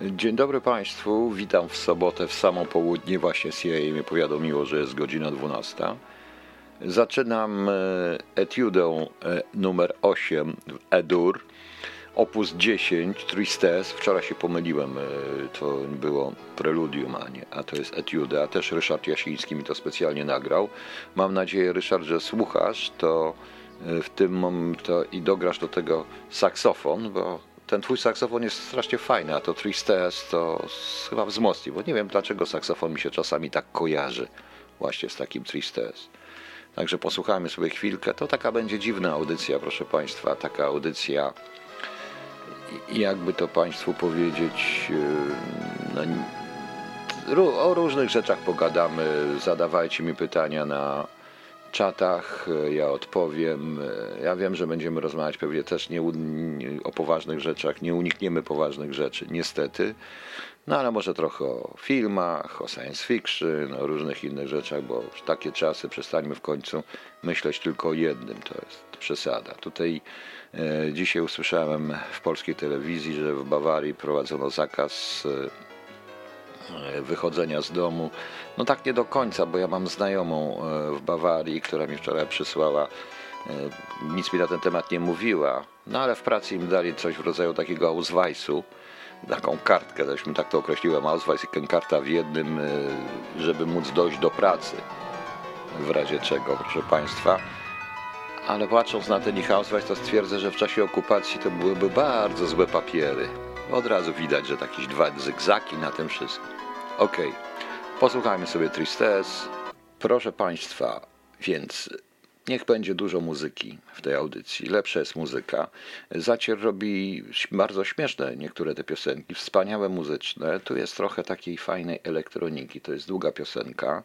Dzień dobry Państwu, witam w sobotę w samo południe. Właśnie CIA mnie powiadomiło, że jest godzina 12. Zaczynam e, etiudę e, numer 8 w Edur, opus 10, Tristes. Wczoraj się pomyliłem, e, to było preludium, a, nie, a to jest etiuda, też Ryszard Jasiński mi to specjalnie nagrał. Mam nadzieję, Ryszard, że słuchasz to w tym to i dograsz do tego saksofon, bo ten twój saksofon jest strasznie fajny, a to Tristes to chyba wzmocni, bo nie wiem dlaczego saksofon mi się czasami tak kojarzy właśnie z takim Tristes. Także posłuchajmy sobie chwilkę. To taka będzie dziwna audycja, proszę Państwa, taka audycja, jakby to Państwu powiedzieć, yy, no, o różnych rzeczach pogadamy, zadawajcie mi pytania na czatach, e, ja odpowiem. E, ja wiem, że będziemy rozmawiać pewnie też nie, o poważnych rzeczach, nie unikniemy poważnych rzeczy, niestety. No ale może trochę o filmach, o science fiction, o różnych innych rzeczach, bo w takie czasy przestańmy w końcu myśleć tylko o jednym, to jest przesada. Tutaj e, dzisiaj usłyszałem w polskiej telewizji, że w Bawarii prowadzono zakaz e, wychodzenia z domu no tak nie do końca, bo ja mam znajomą e, w Bawarii, która mi wczoraj przysłała, e, nic mi na ten temat nie mówiła, no ale w pracy im dali coś w rodzaju takiego Ausweisu, taką kartkę, tośmy tak to określiłem, Ausweis i karta w jednym, e, żeby móc dojść do pracy, w razie czego, proszę Państwa. Ale patrząc na ten ich Ausweis, to stwierdzę, że w czasie okupacji to byłyby bardzo złe papiery. Od razu widać, że jakieś dwa zygzaki na tym wszystkim. Okay. Posłuchajmy sobie Tristesse. Proszę Państwa, więc niech będzie dużo muzyki w tej audycji. Lepsza jest muzyka. Zacier robi bardzo śmieszne niektóre te piosenki, wspaniałe muzyczne. Tu jest trochę takiej fajnej elektroniki. To jest długa piosenka,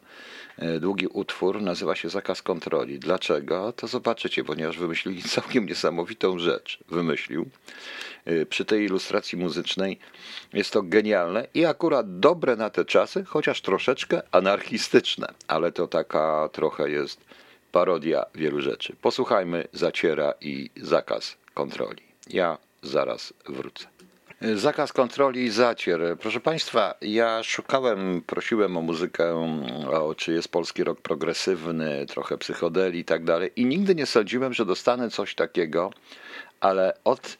e, długi utwór, nazywa się Zakaz Kontroli. Dlaczego? To zobaczycie, ponieważ wymyślili całkiem niesamowitą rzecz. Wymyślił. E, przy tej ilustracji muzycznej jest to genialne i akurat dobre na te czasy, chociaż troszeczkę anarchistyczne, ale to taka trochę jest parodia wielu rzeczy. Posłuchajmy Zaciera i Zakaz Kontroli. Ja zaraz wrócę. Zakaz kontroli i zacier. Proszę Państwa, ja szukałem, prosiłem o muzykę, o czy jest polski rok progresywny, trochę psychodeli i tak dalej i nigdy nie sądziłem, że dostanę coś takiego, ale od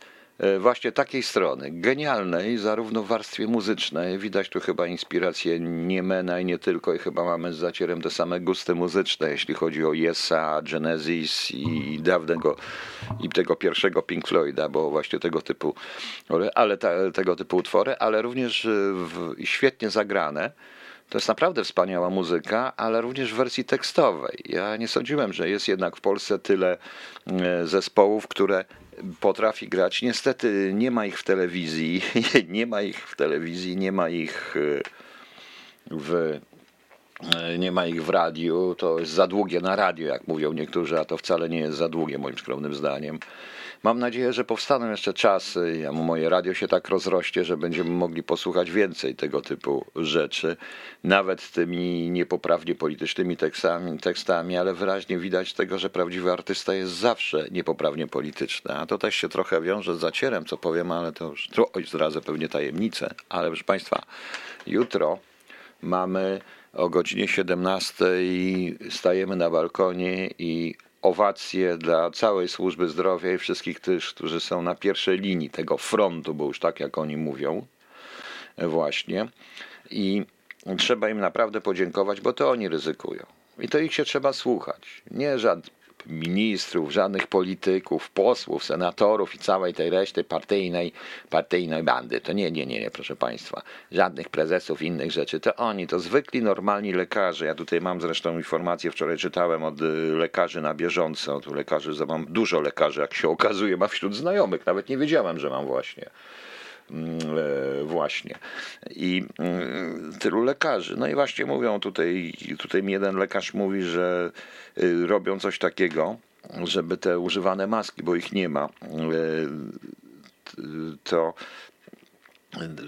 właśnie takiej strony, genialnej zarówno w warstwie muzycznej, widać tu chyba inspirację Niemena i nie tylko, i chyba mamy z zacierem te same gusty muzyczne, jeśli chodzi o Yesa, Genesis i dawnego, i tego pierwszego Pink Floyda, bo właśnie tego typu, ale ta, tego typu utwory, ale również w, świetnie zagrane. To jest naprawdę wspaniała muzyka, ale również w wersji tekstowej. Ja nie sądziłem, że jest jednak w Polsce tyle e, zespołów, które potrafi grać. Niestety nie ma ich w telewizji, nie ma ich w telewizji, nie ma ich e, w nie ma ich w radiu, to jest za długie na radio, jak mówią niektórzy, a to wcale nie jest za długie moim skromnym zdaniem. Mam nadzieję, że powstaną jeszcze czasy, ja moje radio się tak rozrośnie, że będziemy mogli posłuchać więcej tego typu rzeczy, nawet tymi niepoprawnie politycznymi tekstami, tekstami ale wyraźnie widać tego, że prawdziwy artysta jest zawsze niepoprawnie polityczny. A to też się trochę wiąże z zacierem, co powiem, ale to już oj, zdradzę pewnie tajemnicę. Ale proszę Państwa, jutro mamy o godzinie 17 stajemy na balkonie i owacje dla całej służby zdrowia i wszystkich tych, którzy są na pierwszej linii tego frontu, bo już tak jak oni mówią, właśnie. I trzeba im naprawdę podziękować, bo to oni ryzykują. I to ich się trzeba słuchać. Nie żadnych ministrów, żadnych polityków, posłów, senatorów i całej tej reszty partyjnej, partyjnej bandy. To nie, nie, nie, nie, proszę Państwa. Żadnych prezesów, innych rzeczy. To oni, to zwykli, normalni lekarze. Ja tutaj mam zresztą informacje, wczoraj czytałem od y, lekarzy na bieżąco. Tu lekarzy, mam dużo lekarzy, jak się okazuje, ma wśród znajomych. Nawet nie wiedziałem, że mam właśnie. Mm, e, właśnie. I mm, tylu lekarzy. No i właśnie mówią tutaj, tutaj mi jeden lekarz mówi, że y, robią coś takiego, żeby te używane maski, bo ich nie ma, e, to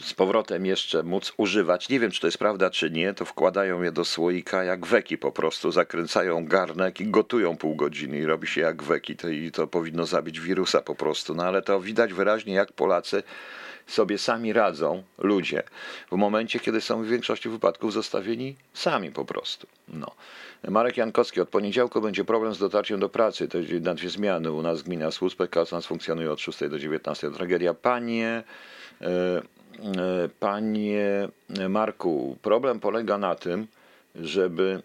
z powrotem jeszcze móc używać. Nie wiem, czy to jest prawda, czy nie. To wkładają je do słoika jak weki po prostu. Zakręcają garnek i gotują pół godziny i robi się jak weki. To, I to powinno zabić wirusa po prostu. No ale to widać wyraźnie, jak Polacy sobie sami radzą ludzie w momencie, kiedy są w większości wypadków zostawieni sami po prostu. No. Marek Jankowski, od poniedziałku będzie problem z dotarciem do pracy. To na dwie zmiany. U nas gmina Słus PKS nas funkcjonuje od 6 do 19. Tragedia. Panie, e, panie Marku, problem polega na tym, żeby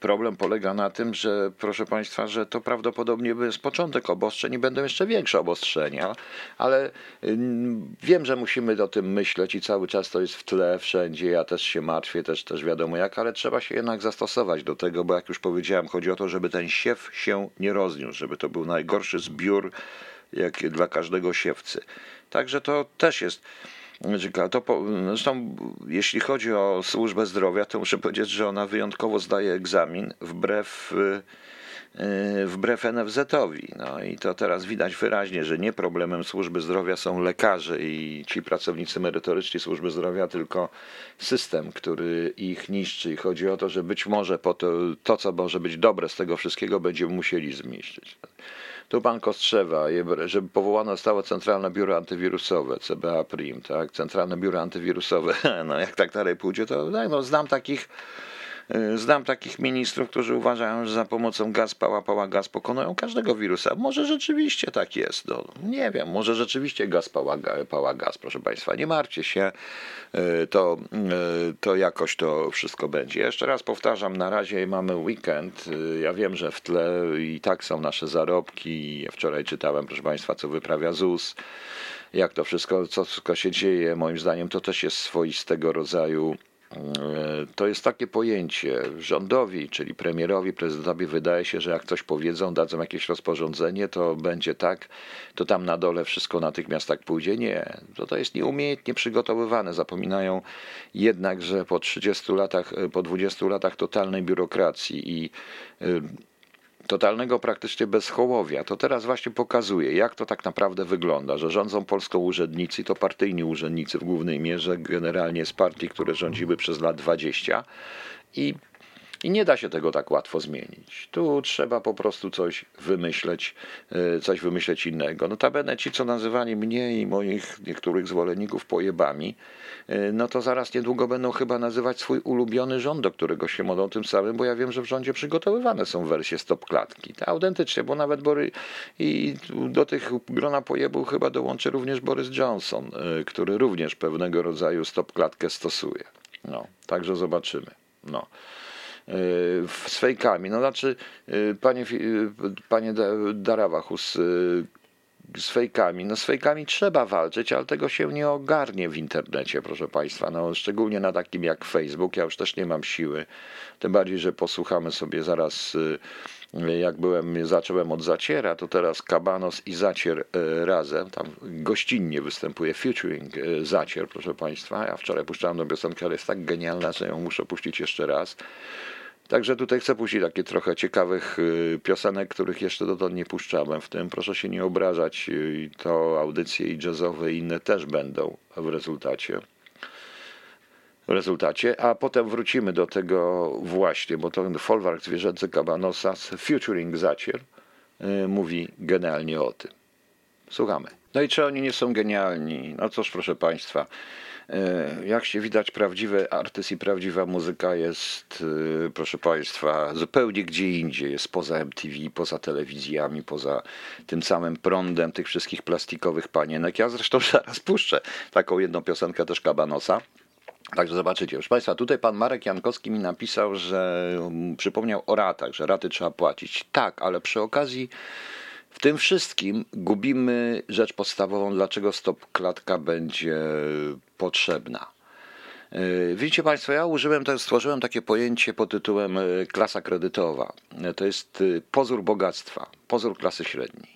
problem polega na tym, że proszę Państwa, że to prawdopodobnie jest początek obostrzeń i będą jeszcze większe obostrzenia, ale wiem, że musimy o tym myśleć i cały czas to jest w tle wszędzie. Ja też się martwię, też, też wiadomo jak, ale trzeba się jednak zastosować do tego, bo jak już powiedziałem, chodzi o to, żeby ten siew się nie rozniósł, żeby to był najgorszy zbiór jak dla każdego siewcy. Także to też jest to po, zresztą, jeśli chodzi o służbę zdrowia, to muszę powiedzieć, że ona wyjątkowo zdaje egzamin wbrew, y, y, wbrew NFZ-owi. No i to teraz widać wyraźnie, że nie problemem służby zdrowia są lekarze i ci pracownicy merytoryczni służby zdrowia, tylko system, który ich niszczy. I chodzi o to, że być może po to, to co może być dobre z tego wszystkiego, będziemy musieli zmieścić. Tu pan Kostrzewa, żeby powołano zostało Centralne Biuro Antywirusowe, CBA Prim, tak? Centralne Biuro Antywirusowe. No jak tak dalej pójdzie, to no, znam takich znam takich ministrów, którzy uważają, że za pomocą gaz, pała, pała, gaz pokonują każdego wirusa. Może rzeczywiście tak jest. No, nie wiem, może rzeczywiście gaz, pała, pała, gaz, proszę Państwa. Nie martwcie się, y, to, y, to jakoś to wszystko będzie. Jeszcze raz powtarzam, na razie mamy weekend. Ja wiem, że w tle i tak są nasze zarobki. Wczoraj czytałem, proszę Państwa, co wyprawia ZUS jak to wszystko, co wszystko się dzieje, moim zdaniem to też jest swoistego rodzaju E, to jest takie pojęcie. Rządowi, czyli premierowi, prezydentowi wydaje się, że jak coś powiedzą, dadzą jakieś rozporządzenie, to będzie tak, to tam na dole wszystko natychmiast tak pójdzie. Nie, to, to jest nieumiejętnie przygotowywane. Zapominają jednak, że po 30 latach, po 20 latach totalnej biurokracji i y, totalnego praktycznie bezchołowia, to teraz właśnie pokazuje, jak to tak naprawdę wygląda, że rządzą Polską urzędnicy, to partyjni urzędnicy w głównej mierze, generalnie z partii, które rządziły przez lat 20 i i nie da się tego tak łatwo zmienić. Tu trzeba po prostu coś wymyśleć, e, coś wymyśleć innego. Notabene ci, co nazywali mnie i moich niektórych zwolenników pojebami, e, no to zaraz niedługo będą chyba nazywać swój ulubiony rząd, do którego się modlą tym samym, bo ja wiem, że w rządzie przygotowywane są wersje stop klatki. Ta autentycznie, bo nawet Bory i do tych grona pojebów chyba dołączy również Boris Johnson, e, który również pewnego rodzaju stop klatkę stosuje. No, także zobaczymy. No z fejkami. No znaczy, y, panie, y, panie Darawachus, z fejkami. No z fejkami trzeba walczyć, ale tego się nie ogarnie w internecie, proszę Państwa. No, szczególnie na takim jak Facebook. Ja już też nie mam siły. Tym bardziej, że posłuchamy sobie zaraz, jak byłem, zacząłem od Zaciera, to teraz Kabanos i Zacier razem. Tam gościnnie występuje featuring Zacier, proszę Państwa. Ja wczoraj puszczałem do piosenkę, ale jest tak genialna, że ją muszę puścić jeszcze raz. Także tutaj chcę puścić takie trochę ciekawych y, piosenek, których jeszcze dotąd nie puszczałem. W tym proszę się nie obrażać, y, to audycje i jazzowe i inne też będą w rezultacie. W rezultacie, a potem wrócimy do tego właśnie, bo to folwark zwierzęcy Kabanosa z Futuring Zacier y, mówi generalnie o tym. Słuchamy. No i czy oni nie są genialni? No cóż, proszę Państwa, jak się widać, prawdziwy artyst i prawdziwa muzyka jest, e, proszę Państwa, zupełnie gdzie indziej. Jest poza MTV, poza telewizjami, poza tym samym prądem tych wszystkich plastikowych panienek. Ja zresztą zaraz puszczę taką jedną piosenkę też Kabanosa. Także zobaczycie. Proszę Państwa, tutaj pan Marek Jankowski mi napisał, że um, przypomniał o ratach, że raty trzeba płacić. Tak, ale przy okazji w tym wszystkim gubimy rzecz podstawową, dlaczego stop klatka będzie potrzebna. E, widzicie Państwo, ja użyłem, stworzyłem takie pojęcie pod tytułem e, klasa kredytowa. To jest pozór bogactwa, pozór klasy średniej.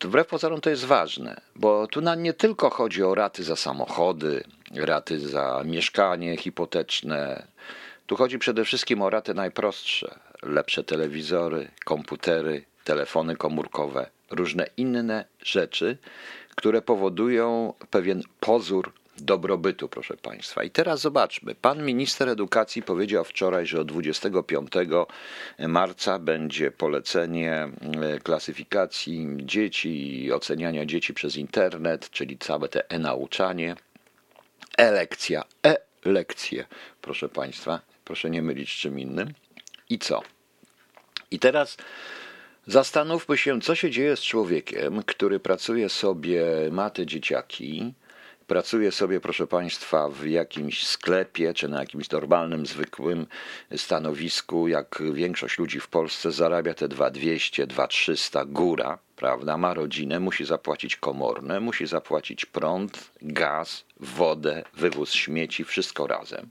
Wbrew pozorom to jest ważne, bo tu nie tylko chodzi o raty za samochody, raty za mieszkanie hipoteczne. Tu chodzi przede wszystkim o raty najprostsze: lepsze telewizory, komputery, telefony komórkowe, różne inne rzeczy, które powodują pewien pozór dobrobytu, proszę Państwa. I teraz zobaczmy. Pan minister edukacji powiedział wczoraj, że od 25 marca będzie polecenie e, klasyfikacji dzieci i oceniania dzieci przez internet, czyli całe te e-nauczanie, e-lekcja, e-lekcje, proszę Państwa. Proszę nie mylić z czym innym. I co? I teraz zastanówmy się, co się dzieje z człowiekiem, który pracuje sobie, ma te dzieciaki, pracuje sobie, proszę Państwa, w jakimś sklepie czy na jakimś normalnym, zwykłym stanowisku, jak większość ludzi w Polsce zarabia te 2200, 2300 góra, prawda? Ma rodzinę, musi zapłacić komorne, musi zapłacić prąd, gaz, wodę, wywóz śmieci, wszystko razem.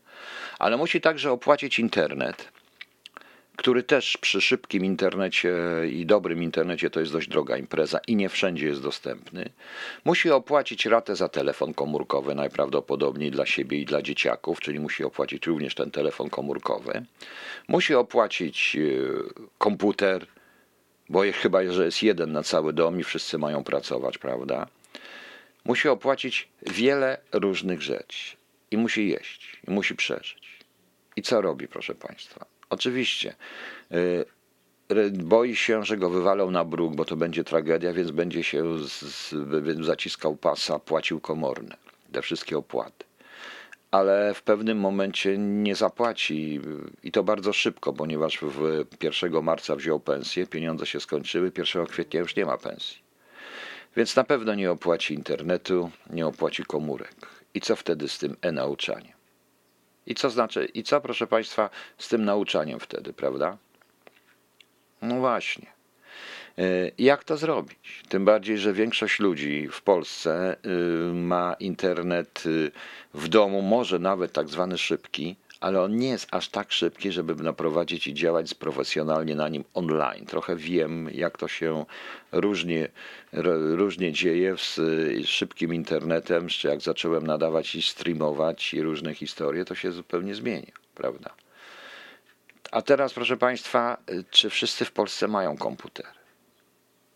Ale musi także opłacić internet, który też przy szybkim internecie i dobrym internecie to jest dość droga impreza i nie wszędzie jest dostępny. Musi opłacić ratę za telefon komórkowy, najprawdopodobniej dla siebie i dla dzieciaków, czyli musi opłacić również ten telefon komórkowy. Musi opłacić e, komputer, bo chyba, że jest jeden na cały dom i wszyscy mają pracować, prawda? Musi opłacić wiele różnych rzeczy i musi jeść, i musi przeżyć. I co robi, proszę Państwa? Oczywiście. Y, boi się, że go wywalą na bruk, bo to będzie tragedia, więc będzie się z, z, zaciskał pasa, płacił komorne, te wszystkie opłaty. Ale w pewnym momencie nie zapłaci i to bardzo szybko, ponieważ w 1 marca wziął pensję, pieniądze się skończyły, 1 kwietnia już nie ma pensji. Więc na pewno nie opłaci internetu, nie opłaci komórek. I co wtedy z tym e-nauczaniem? I co znaczy, i co, proszę Państwa, z tym nauczaniem wtedy, prawda? No właśnie. E, jak to zrobić? Tym bardziej, że większość ludzi w Polsce y, ma internet y, w domu, może nawet tak zwany szybki, ale on nie jest aż tak szybki, żeby naprowadzić i działać profesjonalnie na nim online. Trochę wiem, jak to się różnie, różnie dzieje z szybkim internetem, czy jak zacząłem nadawać i streamować i różne historie, to się zupełnie zmienia, prawda? A teraz, proszę Państwa, czy wszyscy w Polsce mają komputery?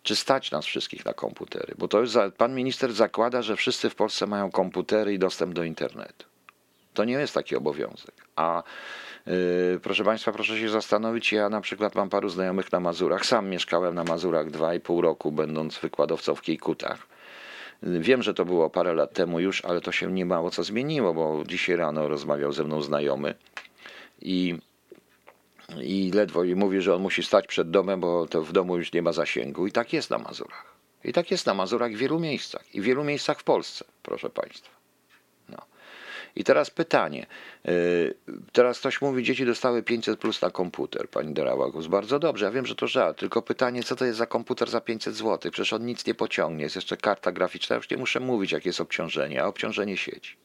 Czy stać nas wszystkich na komputery? Bo to już za, pan minister zakłada, że wszyscy w Polsce mają komputery i dostęp do internetu. To nie jest taki obowiązek. A yy, proszę Państwa, proszę się zastanowić, ja na przykład mam paru znajomych na Mazurach. Sam mieszkałem na Mazurach dwa i pół roku, będąc wykładowcą w Kijkutach. Wiem, że to było parę lat temu już, ale to się nie mało co zmieniło, bo dzisiaj rano rozmawiał ze mną znajomy i, i ledwo i mówi, że on musi stać przed domem, bo to w domu już nie ma zasięgu. I tak jest na Mazurach. I tak jest na Mazurach w wielu miejscach. I w wielu miejscach w Polsce, proszę Państwa. I teraz pytanie. Y, teraz ktoś mówi, dzieci dostały 500 plus na komputer, pani Derałagus. Bardzo dobrze, ja wiem, że to żart, tylko pytanie, co to jest za komputer za 500 zł? Przecież on nic nie pociągnie, jest jeszcze karta graficzna, już nie muszę mówić, jakie jest obciążenie, a obciążenie sieci.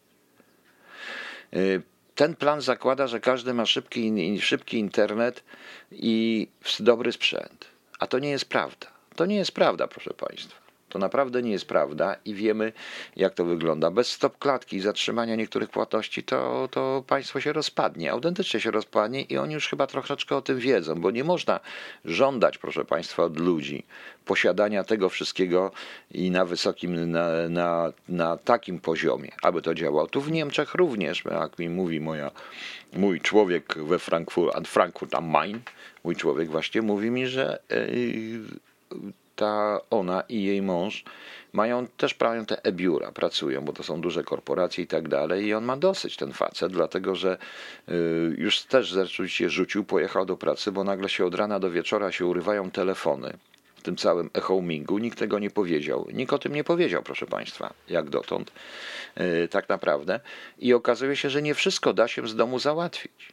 Y, ten plan zakłada, że każdy ma szybki, szybki internet i dobry sprzęt. A to nie jest prawda. To nie jest prawda, proszę Państwa. To naprawdę nie jest prawda i wiemy, jak to wygląda. Bez stop klatki i zatrzymania niektórych płatności to, to państwo się rozpadnie, autentycznie się rozpadnie i oni już chyba troszeczkę o tym wiedzą, bo nie można żądać, proszę państwa, od ludzi posiadania tego wszystkiego i na wysokim, na, na, na takim poziomie, aby to działało. Tu w Niemczech również, jak mi mówi moja, mój człowiek we Frankfurt, Frankfurt am Main, mój człowiek właśnie mówi mi, że yy, ta ona i jej mąż mają też prawie te e-biura, pracują, bo to są duże korporacje i tak dalej i on ma dosyć ten facet, dlatego że y, już też rzeczywiście rzucił, pojechał do pracy, bo nagle się od rana do wieczora się urywają telefony w tym całym e-homingu, nikt tego nie powiedział. Nikt o tym nie powiedział, proszę Państwa, jak dotąd, y, tak naprawdę. I okazuje się, że nie wszystko da się z domu załatwić.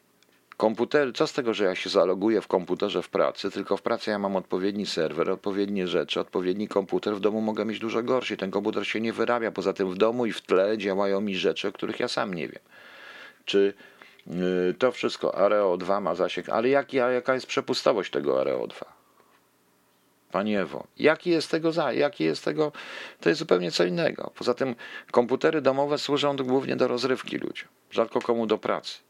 Komputer, co z tego, że ja się zaloguję w komputerze w pracy, tylko w pracy ja mam odpowiedni serwer, odpowiednie rzeczy, odpowiedni komputer, w domu mogę mieć dużo gorszy. Ten komputer się nie wyrabia, poza tym w domu i w tle działają mi rzeczy, o których ja sam nie wiem. Czy yy, to wszystko, Areo 2 ma zasięg, ale jak, jaka jest przepustowość tego Areo 2? Pani Ewo, jaki jest tego za, jaki jest tego, to jest zupełnie co innego. Poza tym komputery domowe służą głównie do rozrywki ludziom, rzadko komu do pracy.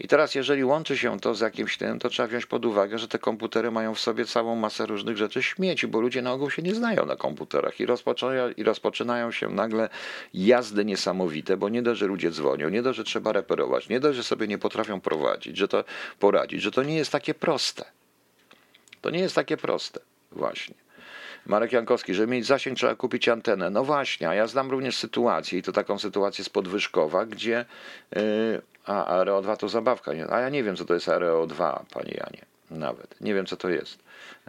I teraz, jeżeli łączy się to z jakimś tym, to trzeba wziąć pod uwagę, że te komputery mają w sobie całą masę różnych rzeczy śmieci, bo ludzie na ogół się nie znają na komputerach i rozpoczynają, i rozpoczynają się nagle jazdy niesamowite, bo nie dość, że ludzie dzwonią, nie dość, że trzeba reperować, nie dość, że sobie nie potrafią prowadzić, że to poradzić, że to nie jest takie proste. To nie jest takie proste, właśnie. Marek Jankowski, żeby mieć zasięg trzeba kupić antenę. No właśnie, a ja znam również sytuację i to taką sytuację z podwyżkowa, gdzie yy, a Areo 2 to zabawka, a ja nie wiem co to jest Areo 2, panie Janie, nawet. Nie wiem co to jest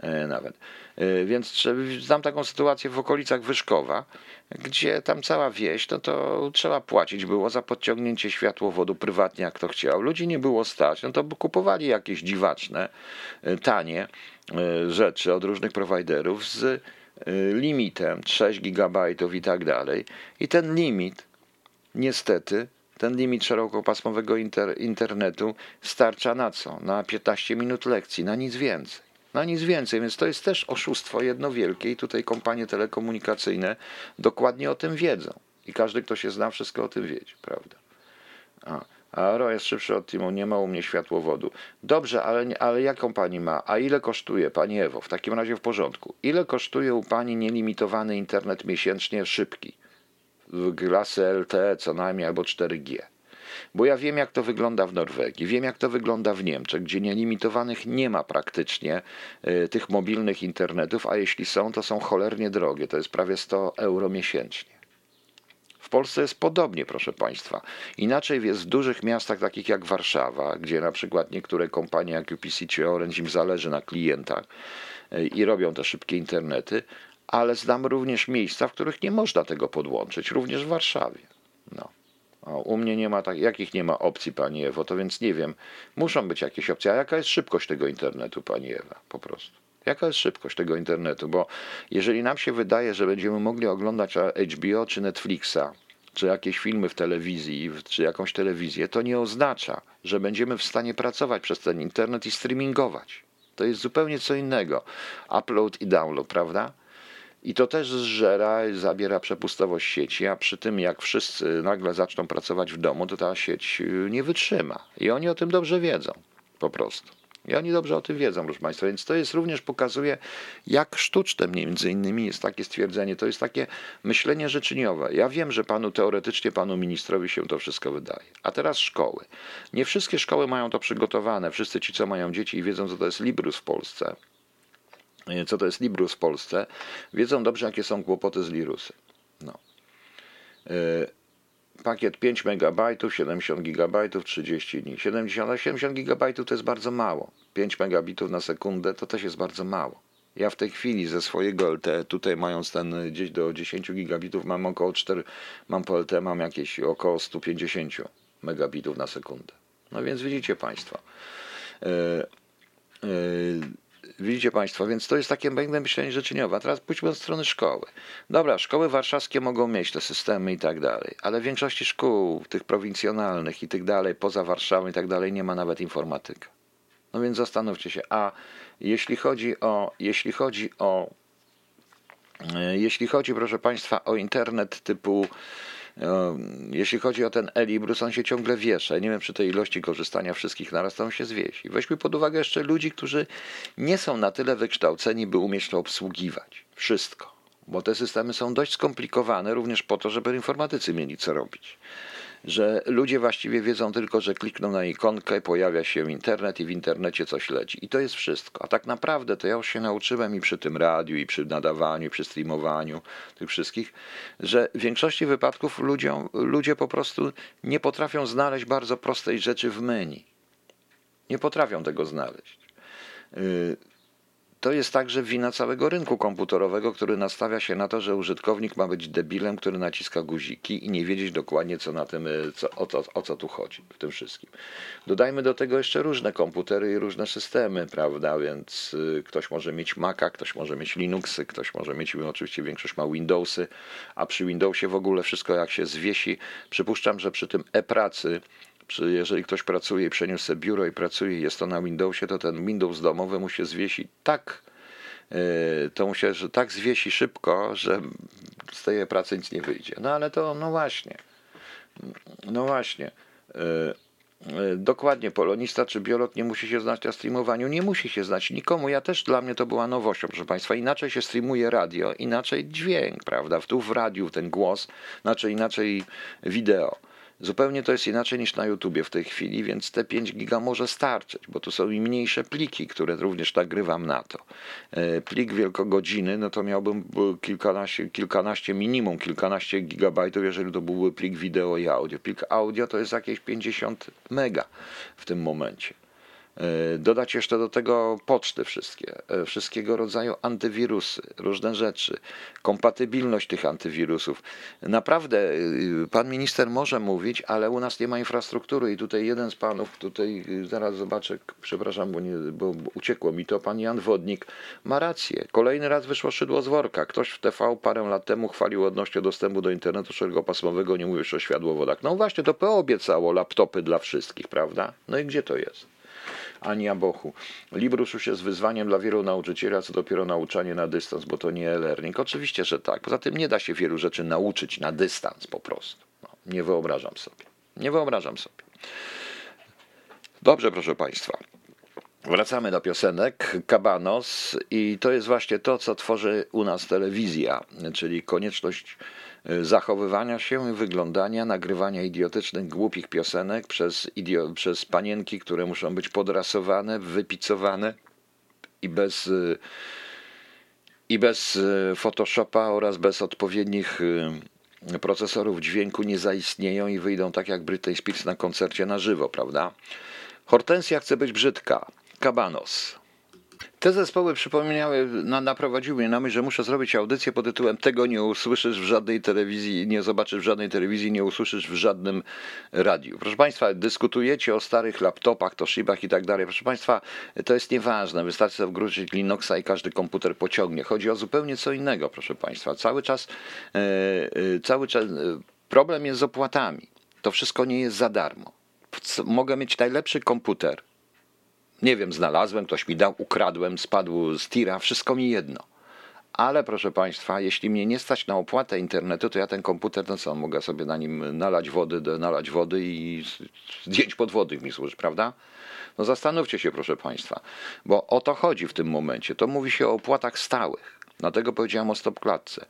yy, nawet. Yy, więc znam taką sytuację w okolicach Wyszkowa, gdzie tam cała wieś, no to trzeba płacić było za podciągnięcie światłowodu prywatnie, jak to chciał. Ludzi nie było stać, no to kupowali jakieś dziwaczne, tanie E, rzeczy od różnych prowajderów z e, limitem 6 GB i tak dalej. I ten limit, niestety, ten limit szerokopasmowego inter, internetu starcza na co? Na 15 minut lekcji, na nic więcej. Na nic więcej, więc to jest też oszustwo jedno wielkie i tutaj kompanie telekomunikacyjne dokładnie o tym wiedzą. I każdy, kto się zna, wszystko o tym wiedzie, prawda? A. Aero jest szybszy od Timu, nie ma u mnie światłowodu. Dobrze, ale, ale jaką pani ma? A ile kosztuje, pani Ewo? W takim razie w porządku. Ile kosztuje u pani nielimitowany internet miesięcznie szybki? Klasy LTE co najmniej albo 4G. Bo ja wiem, jak to wygląda w Norwegii, wiem, jak to wygląda w Niemczech, gdzie nielimitowanych nie ma praktycznie y, tych mobilnych internetów, a jeśli są, to są cholernie drogie. To jest prawie 100 euro miesięcznie. W Polsce jest podobnie, proszę Państwa. Inaczej jest w dużych miastach takich jak Warszawa, gdzie na przykład niektóre kompanie jak UPC czy Orange im zależy na klientach e, i robią te szybkie internety, ale znam również miejsca, w których nie można tego podłączyć, również w Warszawie. No. O, u mnie nie ma tak, jakich nie ma opcji, Pani Ewo, to więc nie wiem. Muszą być jakieś opcje. A jaka jest szybkość tego internetu, Pani Ewa? Po prostu. Jaka jest szybkość tego internetu? Bo jeżeli nam się wydaje, że będziemy mogli oglądać HBO czy Netflixa, czy jakieś filmy w telewizji, czy jakąś telewizję, to nie oznacza, że będziemy w stanie pracować przez ten internet i streamingować. To jest zupełnie co innego. Upload i download, prawda? I to też zżera, zabiera przepustowość sieci, a przy tym jak wszyscy nagle zaczną pracować w domu, to ta sieć nie wytrzyma. I oni o tym dobrze wiedzą, po prostu. I oni dobrze o tym wiedzą, proszę Państwa. Więc to jest również pokazuje, jak sztuczne między innymi jest takie stwierdzenie. To jest takie myślenie życzeniowe. Ja wiem, że panu teoretycznie, panu ministrowi się to wszystko wydaje. A teraz szkoły. Nie wszystkie szkoły mają to przygotowane. Wszyscy ci, co mają dzieci i wiedzą, co to jest Librus w Polsce, co to jest Librus w Polsce, wiedzą dobrze, jakie są kłopoty z Lirusem. No. E, pakiet 5 MB, 70 GB, 30 dni. 70, 70 GB to jest bardzo mało. 5 megabitów na sekundę to też jest bardzo mało. Ja w tej chwili ze swojego LTE, tutaj mając ten gdzieś do 10 gigabitów, mam około 4, mam po LTE mam jakieś około 150 megabitów na sekundę. No więc widzicie Państwo. Yy, yy, Widzicie Państwo, więc to jest takie będę myślenie życzeniowe. A teraz pójdźmy od strony szkoły. Dobra, szkoły warszawskie mogą mieć te systemy i tak dalej, ale w większości szkół, tych prowincjonalnych i tak dalej, poza Warszawą i tak dalej, nie ma nawet informatyka. No więc zastanówcie się, a jeśli chodzi o, jeśli chodzi o, e, jeśli chodzi, proszę Państwa, o internet typu jeśli chodzi o ten Elibrus, on się ciągle wiesza. Nie wiem, przy tej ilości korzystania wszystkich naraz to on się zwiesi. Weźmy pod uwagę jeszcze ludzi, którzy nie są na tyle wykształceni, by umieć to obsługiwać. Wszystko. Bo te systemy są dość skomplikowane również po to, żeby informatycy mieli co robić że ludzie właściwie wiedzą tylko, że klikną na ikonkę, pojawia się internet i w internecie coś leci. I to jest wszystko. A tak naprawdę to ja już się nauczyłem i przy tym radiu, i przy nadawaniu, i przy streamowaniu tych wszystkich, że w większości wypadków ludziom, ludzie po prostu nie potrafią znaleźć bardzo prostej rzeczy w menu. Nie potrafią tego znaleźć. To jest także wina całego rynku komputerowego, który nastawia się na to, że użytkownik ma być debilem, który naciska guziki i nie wiedzieć dokładnie, co na tym, e, co, o, co, o co tu chodzi w tym wszystkim. Dodajmy do tego jeszcze różne komputery i różne systemy, prawda? Więc y, ktoś może mieć Maca, ktoś może mieć Linuxy, ktoś może mieć, oczywiście większość ma Windowsy, a przy Windowsie w ogóle wszystko jak się zwiesi. Przypuszczam, że przy tym e-pracy jeżeli ktoś pracuje i przeniósł sobie biuro i pracuje jest to na Windowsie, to ten Windows domowy mu się zwiesi tak, e, to mu się że tak zwiesi szybko, że z tej pracy nic nie wyjdzie. No ale to, no właśnie, no właśnie. E, E, dokładnie, polonista czy biolog nie musi się znać na streamowaniu, nie musi się znać nikomu. Ja też dla mnie to była nowością, proszę Państwa. Inaczej się streamuje radio, inaczej dźwięk, prawda? Tu w radiu ten głos, inaczej, inaczej wideo. Zupełnie to jest inaczej niż na YouTubie w tej chwili, więc te 5 giga może starczyć, bo to są i mniejsze pliki, które również nagrywam na to. E, plik wielkogodziny, no to miałbym kilkanaście, kilkanaście minimum kilkanaście gigabajtów, jeżeli to byłby plik wideo i audio. Plik audio to jest jakieś 50 mega w tym momencie. E, dodać jeszcze do tego poczty wszystkie, e, wszystkiego rodzaju antywirusy, różne rzeczy, kompatybilność tych antywirusów. Naprawdę e, pan minister może mówić, ale u nas nie ma infrastruktury i tutaj jeden z panów, tutaj zaraz zobaczę, przepraszam, bo, nie, bo uciekło mi to, pan Jan Wodnik ma rację. Kolejny raz wyszło szydło z worka. Ktoś w TV parę lat temu chwalił odnośnie dostępu do internetu szerokopasmowego, nie mówisz o światłowodach. No właśnie, to PO obiecało laptopy dla wszystkich, prawda? No i gdzie to jest? Ania Bochu. Librus już jest wyzwaniem dla wielu nauczycieli, a co dopiero nauczanie na dystans, bo to nie e-learning. Oczywiście, że tak. Poza tym nie da się wielu rzeczy nauczyć na dystans po prostu. No, nie wyobrażam sobie. Nie wyobrażam sobie. Dobrze, proszę Państwa. Wracamy do piosenek Kabanos i to jest właśnie to, co tworzy u nas telewizja, czyli konieczność zachowywania się, wyglądania, nagrywania idiotycznych, głupich piosenek przez, idio- przez panienki, które muszą być podrasowane, wypicowane i bez, i bez Photoshopa oraz bez odpowiednich y, procesorów dźwięku nie zaistnieją i wyjdą tak jak Britney Spears na koncercie na żywo, prawda? Hortensja chce być brzydka. Kabanos. Te zespoły przypomniały, na, naprowadziły mnie na myśl, że muszę zrobić audycję pod tytułem Tego nie usłyszysz w żadnej telewizji, nie zobaczysz w żadnej telewizji, nie usłyszysz w żadnym radiu. Proszę Państwa, dyskutujecie o starych laptopach, Toshibach i tak dalej. Proszę Państwa, to jest nieważne. Wystarczy sobie wgruszyć Linuxa i każdy komputer pociągnie. Chodzi o zupełnie co innego, proszę Państwa. Cały czas, e, e, cały czas e, problem jest z opłatami. To wszystko nie jest za darmo. Mogę mieć najlepszy komputer, nie wiem, znalazłem, ktoś mi dał, ukradłem, spadł z tira, wszystko mi jedno. Ale proszę Państwa, jeśli mnie nie stać na opłatę internetu, to ja ten komputer, no co, mogę sobie na nim nalać wody, nalać wody i zdjęć podwodnych mi służy, prawda? No zastanówcie się, proszę Państwa, bo o to chodzi w tym momencie. To mówi się o opłatach stałych. Dlatego powiedziałem o stopklatce.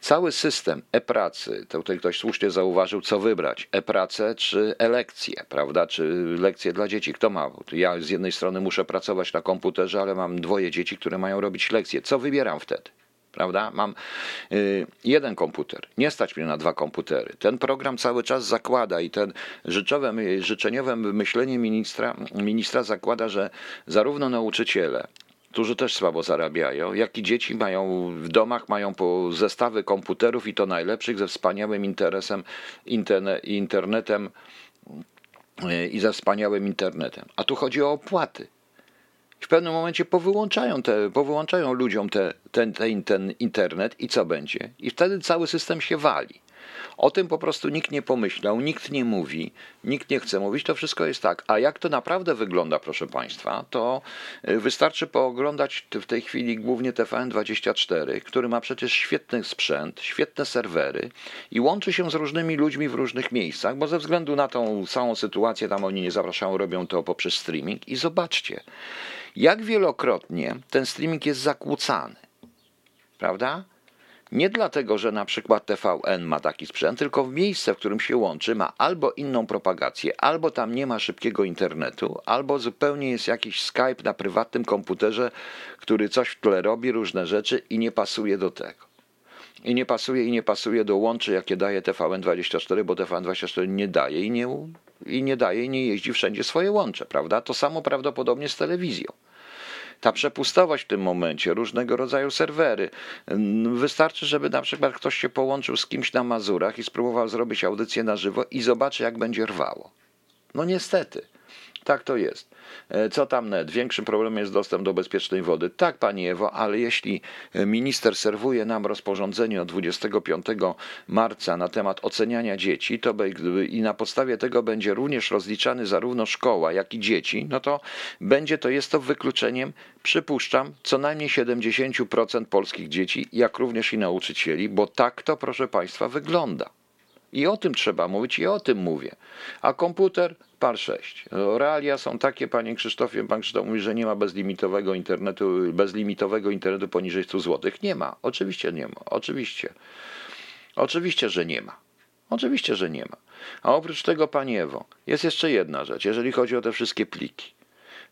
Cały system e-pracy, to tutaj ktoś słusznie zauważył, co wybrać, e-pracę czy e-lekcje, prawda, czy lekcje dla dzieci. Kto ma? Ja z jednej strony muszę pracować na komputerze, ale mam dwoje dzieci, które mają robić lekcje. Co wybieram wtedy? Prawda? Mam y, jeden komputer, nie stać mnie na dwa komputery. Ten program cały czas zakłada i ten życzowe, życzeniowe myślenie ministra, ministra zakłada, że zarówno nauczyciele, którzy też słabo zarabiają, jak i dzieci mają w domach, mają po zestawy komputerów i to najlepszych ze wspaniałym interesem, interne, internetem i ze wspaniałym internetem. A tu chodzi o opłaty. W pewnym momencie powyłączają, te, powyłączają ludziom te, ten, ten, ten internet i co będzie? I wtedy cały system się wali. O tym po prostu nikt nie pomyślał, nikt nie mówi, nikt nie chce mówić, to wszystko jest tak. A jak to naprawdę wygląda, proszę Państwa, to y, wystarczy pooglądać w tej chwili głównie TVN24, który ma przecież świetny sprzęt, świetne serwery i łączy się z różnymi ludźmi w różnych miejscach, bo ze względu na tą całą sytuację tam oni nie zapraszają, robią to poprzez streaming i zobaczcie, jak wielokrotnie ten streaming jest zakłócany. Prawda? Nie dlatego, że na przykład TVN ma taki sprzęt, tylko w miejsce, w którym się łączy, ma albo inną propagację, albo tam nie ma szybkiego internetu, albo zupełnie jest jakiś Skype na prywatnym komputerze, który coś w tle robi, różne rzeczy i nie pasuje do tego. I nie pasuje, i nie pasuje do łączy, jakie daje TVN24, bo TVN24 nie daje i nie, i nie daje i nie jeździ wszędzie swoje łącze, prawda? To samo prawdopodobnie z telewizją ta przepustowość w tym momencie, różnego rodzaju serwery. Wystarczy, żeby na przykład ktoś się połączył z kimś na Mazurach i spróbował zrobić audycję na żywo i zobaczy, jak będzie rwało. No niestety, tak to jest. E, co tam net? Większym problemem jest dostęp do bezpiecznej wody. Tak, Pani Ewo, ale jeśli e, minister serwuje nam rozporządzenie od 25 marca na temat oceniania dzieci, to i na podstawie tego będzie również rozliczany zarówno szkoła, jak i dzieci, no to będzie to, jest to wykluczeniem, przypuszczam, co najmniej 70% polskich dzieci, jak również i nauczycieli, bo tak to, proszę Państwa, wygląda. I o tym trzeba mówić i o tym mówię. A komputer par 6. Realia są takie, panie Krzysztofie, pan Krzysztof mówi, że nie ma bezlimitowego internetu, bezlimitowego internetu poniżej 100 zł. Nie ma. Oczywiście nie ma. Oczywiście. Oczywiście, że nie ma. Oczywiście, że nie ma. A oprócz tego, Pani Ewo, jest jeszcze jedna rzecz, jeżeli chodzi o te wszystkie pliki.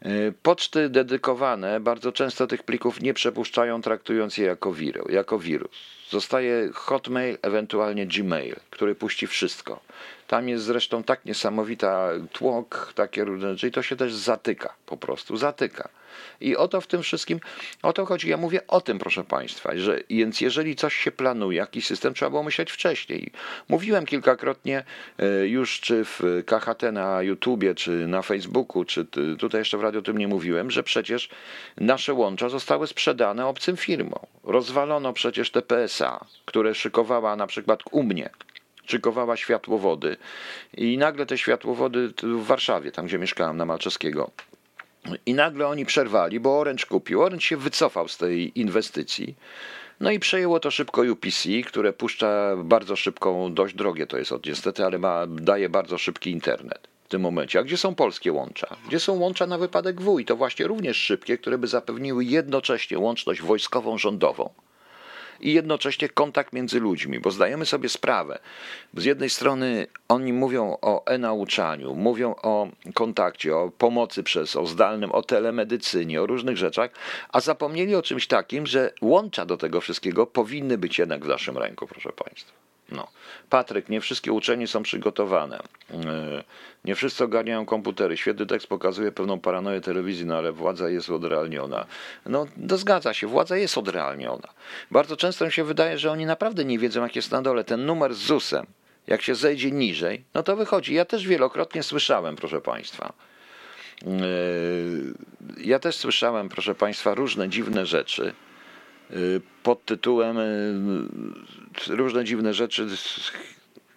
Y, poczty dedykowane bardzo często tych plików nie przepuszczają, traktując je jako, wir, jako wirus. Zostaje Hotmail, ewentualnie Gmail, który puści wszystko. Tam jest zresztą tak niesamowita tłok, takie różne rzeczy i to się też zatyka, po prostu zatyka. I o to w tym wszystkim, o to chodzi. Ja mówię o tym, proszę Państwa, że więc jeżeli coś się planuje, jakiś system, trzeba było myśleć wcześniej. Mówiłem kilkakrotnie e, już, czy w KHT na YouTubie, czy na Facebooku, czy tutaj jeszcze w radiu o tym nie mówiłem, że przecież nasze łącza zostały sprzedane obcym firmom. Rozwalono przecież te PSA, które szykowała na przykład u mnie szykowała światłowody i nagle te światłowody w Warszawie, tam gdzie mieszkałem, na Malczewskiego, i nagle oni przerwali, bo Orange kupił. Orange się wycofał z tej inwestycji. No i przejęło to szybko UPC, które puszcza bardzo szybką, dość drogie to jest niestety, ale ma, daje bardzo szybki internet w tym momencie. A gdzie są polskie łącza? Gdzie są łącza na wypadek W? To właśnie również szybkie, które by zapewniły jednocześnie łączność wojskową, rządową i jednocześnie kontakt między ludźmi, bo zdajemy sobie sprawę. Z jednej strony oni mówią o e-nauczaniu, mówią o kontakcie, o pomocy przez, o zdalnym, o telemedycynie, o różnych rzeczach, a zapomnieli o czymś takim, że łącza do tego wszystkiego powinny być jednak w naszym ręku, proszę Państwa. No. Patryk, nie wszystkie uczeni są przygotowane. E, nie wszyscy ogarniają komputery. Świetny tekst pokazuje pewną paranoję telewizji, no ale władza jest odrealniona. No, to zgadza się, władza jest odrealniona. Bardzo często mi się wydaje, że oni naprawdę nie wiedzą, jak jest na dole. Ten numer z ZUS-em, jak się zejdzie niżej, no to wychodzi. Ja też wielokrotnie słyszałem, proszę Państwa. E, ja też słyszałem, proszę Państwa, różne dziwne rzeczy pod tytułem y, różne dziwne rzeczy.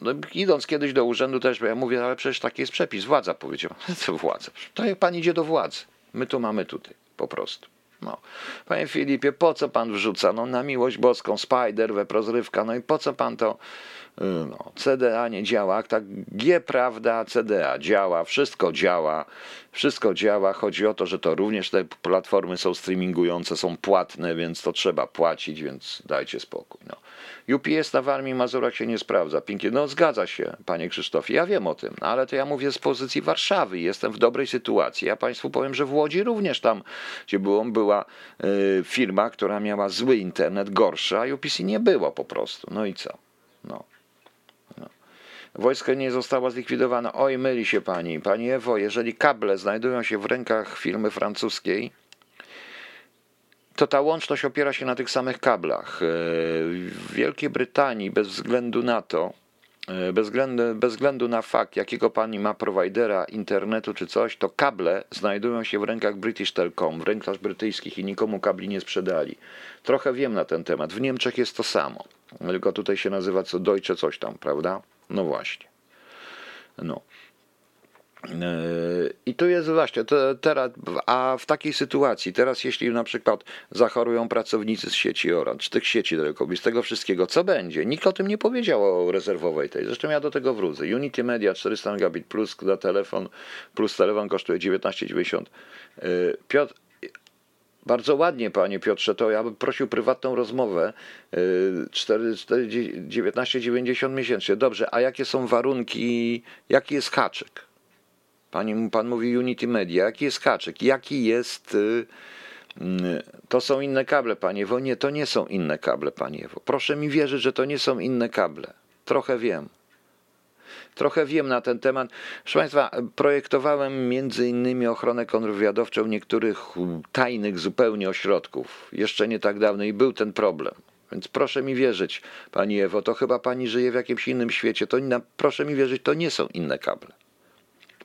No, idąc kiedyś do urzędu też, ja mówię, ale przecież taki jest przepis, władza powiedziała. Co władza? To jak pan idzie do władzy. My to mamy tutaj, po prostu. No. Panie Filipie, po co pan wrzuca? No na miłość boską, Spider, weprozrywka, no i po co pan to Y, no, CDA nie działa, tak G prawda, CDA działa, wszystko działa, wszystko działa. Chodzi o to, że to również te platformy są streamingujące, są płatne, więc to trzeba płacić, więc dajcie spokój. No. UPS na Warmii Mazurach się nie sprawdza. Pięknie, no zgadza się, panie Krzysztofie, ja wiem o tym, no, ale to ja mówię z pozycji Warszawy, jestem w dobrej sytuacji. Ja państwu powiem, że w Łodzi również tam, gdzie było, była y, firma, która miała zły internet, gorsza, a UPC nie było po prostu. No i co? No. Wojsko nie została zlikwidowana. Oj, myli się pani. Pani Ewo, jeżeli kable znajdują się w rękach firmy francuskiej, to ta łączność opiera się na tych samych kablach. E, w Wielkiej Brytanii, bez względu na to, bez względu, bez względu na fakt, jakiego pani ma prowajdera internetu czy coś, to kable znajdują się w rękach British Telecom, w rękach brytyjskich i nikomu kabli nie sprzedali. Trochę wiem na ten temat. W Niemczech jest to samo. Tylko tutaj się nazywa co Deutsche coś tam, prawda? No właśnie. No. E, I tu jest właśnie, teraz, a w takiej sytuacji, teraz jeśli na przykład zachorują pracownicy z sieci Orange, tych sieci telekomu, z tego wszystkiego, co będzie? Nikt o tym nie powiedział o rezerwowej tej. Zresztą ja do tego wrócę. Unity Media 400 megabit plus na telefon, plus telefon kosztuje 19,90. E, Piotr, bardzo ładnie, panie Piotrze, to ja bym prosił prywatną rozmowę. 19,90 y, miesięcznie. Dobrze, a jakie są warunki, jaki jest haczyk? Pani, pan mówi Unity Media, jaki jest haczyk? Jaki jest. Y, y, to są inne kable, panie Ewo. Nie, to nie są inne kable, panie Ewo. Proszę mi wierzyć, że to nie są inne kable. Trochę wiem. Trochę wiem na ten temat. Proszę Państwa, projektowałem między innymi ochronę kontrwywiadowczą niektórych tajnych zupełnie ośrodków. Jeszcze nie tak dawno i był ten problem. Więc proszę mi wierzyć, Pani Ewo, to chyba Pani żyje w jakimś innym świecie. To proszę mi wierzyć, to nie są inne kable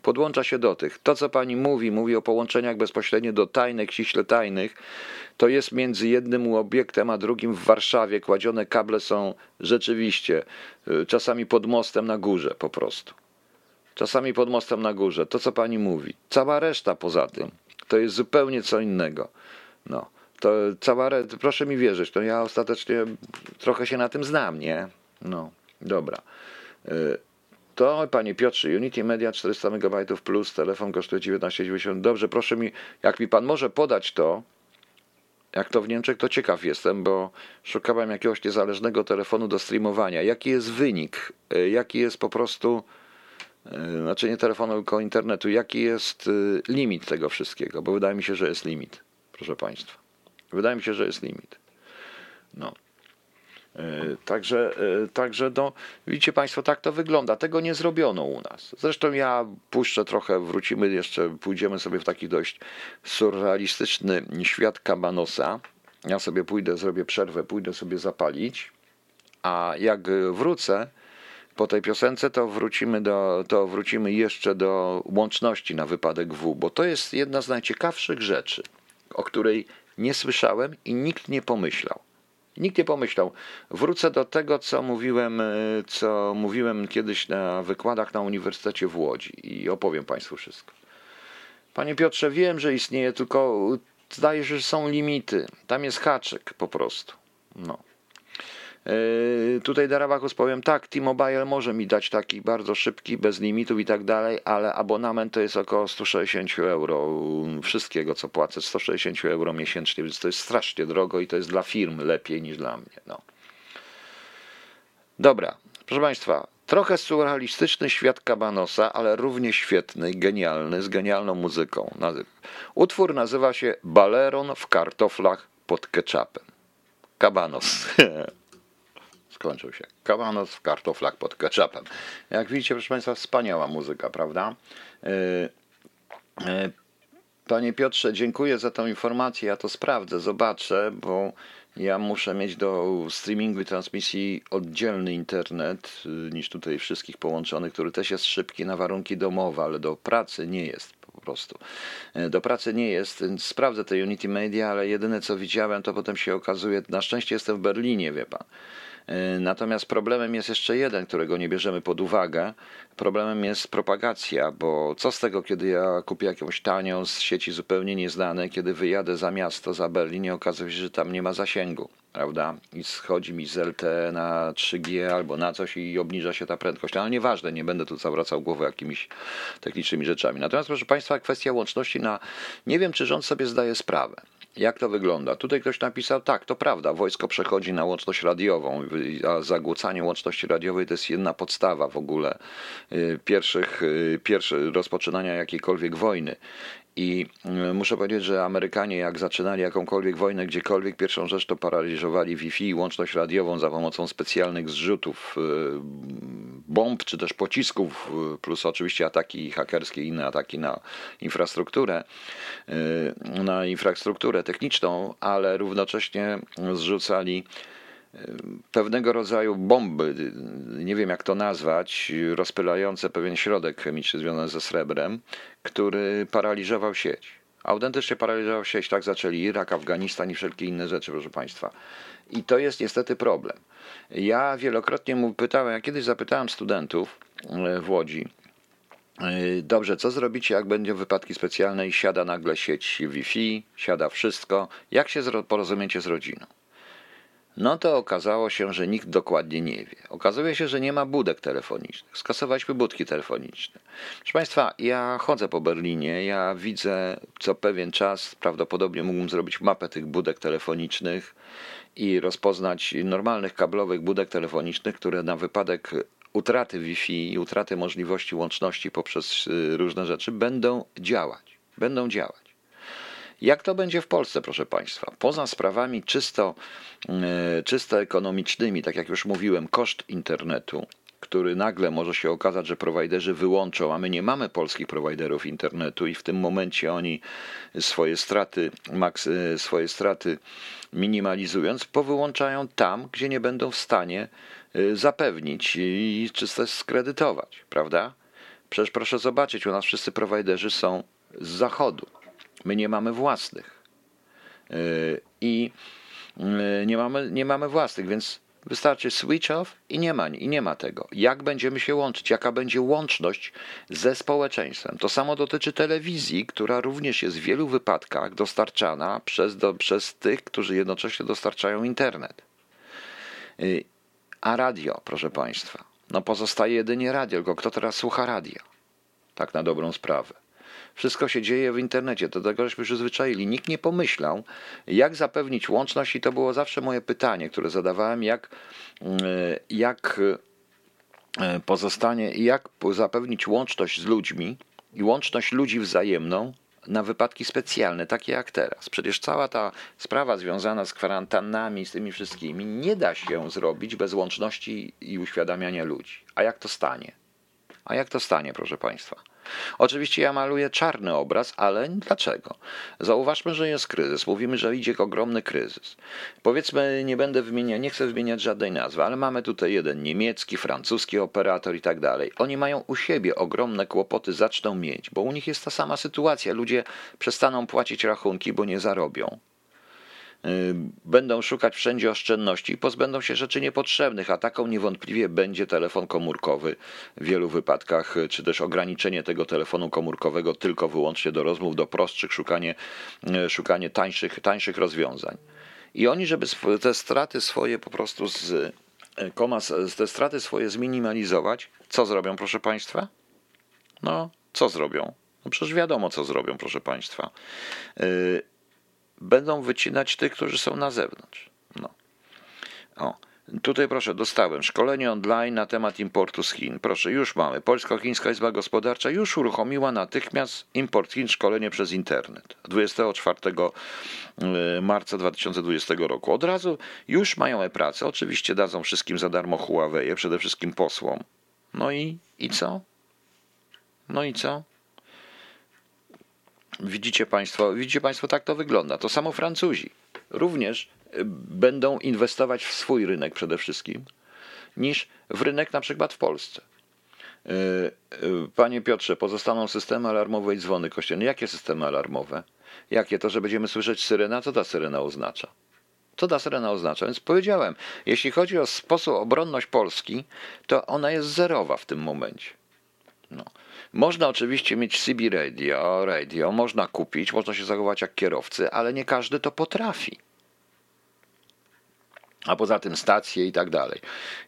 podłącza się do tych. To, co pani mówi, mówi o połączeniach bezpośrednio do tajnych, ściśle tajnych, to jest między jednym obiektem a drugim w Warszawie. Kładzione kable są rzeczywiście y, czasami pod mostem na górze po prostu. Czasami pod mostem na górze. To, co pani mówi. Cała reszta poza tym to jest zupełnie co innego. No. To cała, proszę mi wierzyć, to ja ostatecznie trochę się na tym znam, nie? No, dobra. To, panie Piotrze, Unity Media 400 MB plus, telefon kosztuje 19,90. Dobrze, proszę mi, jak mi pan może podać to, jak to w Niemczech, to ciekaw jestem, bo szukałem jakiegoś niezależnego telefonu do streamowania. Jaki jest wynik? E, jaki jest po prostu, e, znaczy nie telefonu, tylko internetu, jaki jest e, limit tego wszystkiego? Bo wydaje mi się, że jest limit, proszę Państwa. Wydaje mi się, że jest limit. No. E, także, e, także no, widzicie Państwo, tak to wygląda. Tego nie zrobiono u nas. Zresztą ja puszczę trochę, wrócimy jeszcze, pójdziemy sobie w taki dość surrealistyczny świat Kabanosa. Ja sobie pójdę, zrobię przerwę, pójdę sobie zapalić, a jak wrócę po tej piosence, to wrócimy, do, to wrócimy jeszcze do łączności na wypadek W, bo to jest jedna z najciekawszych rzeczy, o której nie słyszałem i nikt nie pomyślał. Nikt nie pomyślał. Wrócę do tego, co mówiłem, e, co mówiłem kiedyś na wykładach na Uniwersytecie w Łodzi i opowiem Państwu wszystko. Panie Piotrze, wiem, że istnieje, tylko zdaje się, że są limity. Tam jest haczyk po prostu. No. Yy, tutaj Darabakus powiem tak, T-Mobile może mi dać taki bardzo szybki, bez limitów i tak dalej, ale abonament to jest około 160 euro wszystkiego, co płacę, 160 euro miesięcznie, więc to jest strasznie drogo i to jest dla firm lepiej niż dla mnie. No. Dobra, proszę Państwa, trochę surrealistyczny świat Kabanosa, ale równie świetny, genialny, z genialną muzyką. Utwór nazywa się Baleron w kartoflach pod ketchupem. Kabanos. skończył się. Kawanos w kartoflach pod ketchupem. Jak widzicie, proszę Państwa, wspaniała muzyka, prawda? E, e, panie Piotrze, dziękuję za tą informację. Ja to sprawdzę, zobaczę, bo ja muszę mieć do streamingu i transmisji oddzielny internet y, niż tutaj wszystkich połączonych, który też jest szybki na warunki domowe, ale do pracy nie jest po prostu. E, do pracy nie jest, więc sprawdzę te Unity Media, ale jedyne co widziałem, to potem się okazuje, na szczęście jestem w Berlinie, wie pan. E, natomiast problemem jest jeszcze jeden, którego nie bierzemy pod uwagę. Problemem jest propagacja, bo co z tego, kiedy ja kupię jakąś tanią z sieci zupełnie nieznanej, kiedy wyjadę za miasto, za Berlin i okazuje się, że tam nie ma zasięgu, prawda? I schodzi mi z LTE na 3G albo na coś i obniża się ta prędkość. Ale nieważne, nie będę tu zawracał głowy jakimiś technicznymi rzeczami. Natomiast proszę Państwa, kwestia łączności na... Nie wiem, czy rząd sobie zdaje sprawę. Jak to wygląda? Tutaj ktoś napisał, tak, to prawda, wojsko przechodzi na łączność radiową, a zagłócanie łączności radiowej to jest jedna podstawa w ogóle y, pierwszych, y, pierwszy, rozpoczynania jakiejkolwiek wojny. I y, muszę powiedzieć, że Amerykanie, jak zaczynali jakąkolwiek wojnę gdziekolwiek, pierwszą rzecz to paraliżowali Wi-Fi i łączność radiową za pomocą specjalnych zrzutów bomb czy też pocisków, plus oczywiście ataki hakerskie i inne ataki na infrastrukturę, na infrastrukturę techniczną, ale równocześnie zrzucali pewnego rodzaju bomby, nie wiem jak to nazwać, rozpylające pewien środek chemiczny związany ze srebrem, który paraliżował sieć. Autentycznie paraliżował sieć. Tak zaczęli Irak, Afganistan i wszelkie inne rzeczy, proszę Państwa. I to jest niestety problem. Ja wielokrotnie mu pytałem, ja kiedyś zapytałem studentów e, w Łodzi, e, Dobrze, co zrobicie, jak będą wypadki specjalne i siada nagle sieć Wi-Fi, siada wszystko? Jak się porozumiecie z rodziną? No to okazało się, że nikt dokładnie nie wie. Okazuje się, że nie ma budek telefonicznych. Skasowaliśmy budki telefoniczne. Proszę Państwa, ja chodzę po Berlinie, ja widzę co pewien czas, prawdopodobnie mógłbym zrobić mapę tych budek telefonicznych i rozpoznać normalnych kablowych budek telefonicznych, które na wypadek utraty Wi-Fi i utraty możliwości łączności poprzez y, różne rzeczy będą działać. Będą działać. Jak to będzie w Polsce, proszę Państwa? Poza sprawami czysto, e, czysto ekonomicznymi, tak jak już mówiłem, koszt internetu, który nagle może się okazać, że prowajderzy wyłączą, a my nie mamy polskich prowajderów internetu i w tym momencie oni swoje straty, e, swoje straty minimalizując, powyłączają tam, gdzie nie będą w stanie e, zapewnić i czysto skredytować, prawda? Przecież proszę zobaczyć, u nas wszyscy prowajderzy są z zachodu. My nie mamy własnych. E, I e, nie mamy, nie mamy własnych, więc wystarczy switch off i nie ma, i nie ma tego. Jak będziemy się łączyć? Jaka będzie łączność ze społeczeństwem? To samo dotyczy telewizji, która również jest w wielu wypadkach dostarczana przez, do, przez tych, którzy jednocześnie dostarczają internet. E, a radio, proszę Państwa. No pozostaje jedynie radio, tylko kto teraz słucha radia? Tak na dobrą sprawę. Wszystko się dzieje w internecie, do tego żeśmy przyzwyczaili. Nikt nie pomyślał, jak zapewnić łączność, i to było zawsze moje pytanie, które zadawałem, jak, mm, jak e, pozostanie, jak zapewnić łączność z ludźmi i łączność ludzi wzajemną na wypadki specjalne, takie jak teraz. Przecież cała ta sprawa związana z kwarantannami, z tymi wszystkimi, nie da się zrobić bez łączności i uświadamiania ludzi. A jak to stanie? A jak to stanie, proszę Państwa? Oczywiście ja maluję czarny obraz, ale dlaczego? Zauważmy, że jest kryzys. Mówimy, że idzie ogromny kryzys. Powiedzmy, nie będę wymieniać, nie chcę wymieniać żadnej nazwy, ale mamy tutaj jeden niemiecki, francuski operator i tak dalej. Oni mają u siebie ogromne kłopoty, zaczną mieć, bo u nich jest ta sama sytuacja. Ludzie przestaną płacić rachunki, bo nie zarobią. Y, będą szukać wszędzie oszczędności i pozbędą się rzeczy niepotrzebnych, a taką niewątpliwie będzie telefon komórkowy w wielu wypadkach, y, czy też ograniczenie tego telefonu komórkowego tylko wyłącznie do rozmów, do prostszych, szukanie, y, szukanie tańszych, tańszych rozwiązań. I oni, żeby te straty swoje po prostu z te straty swoje zminimalizować, co zrobią, proszę Państwa? No, co zrobią? No przecież wiadomo, co zrobią, proszę Państwa będą wycinać tych, którzy są na zewnątrz. No. O. Tutaj proszę, dostałem szkolenie online na temat importu z Chin. Proszę, już mamy. Polsko-Chińska Izba Gospodarcza już uruchomiła natychmiast import Chin, szkolenie przez internet. 24 y, marca 2020 roku. Od razu już mają e-pracę. Oczywiście dadzą wszystkim za darmo Huawei, przede wszystkim posłom. No i, i co? No i co? Widzicie Państwo, widzicie Państwo, tak to wygląda. To samo Francuzi również y, będą inwestować w swój rynek przede wszystkim, niż w rynek na przykład w Polsce. Y, y, panie Piotrze, pozostaną systemy alarmowe i dzwony kościelne. Jakie systemy alarmowe? Jakie? To, że będziemy słyszeć syrena? Co ta syrena oznacza? Co ta syrena oznacza? Więc powiedziałem, jeśli chodzi o sposób obronność Polski, to ona jest zerowa w tym momencie. No. Można oczywiście mieć CB radio, radio, można kupić, można się zachować jak kierowcy, ale nie każdy to potrafi. A poza tym stacje i tak dalej.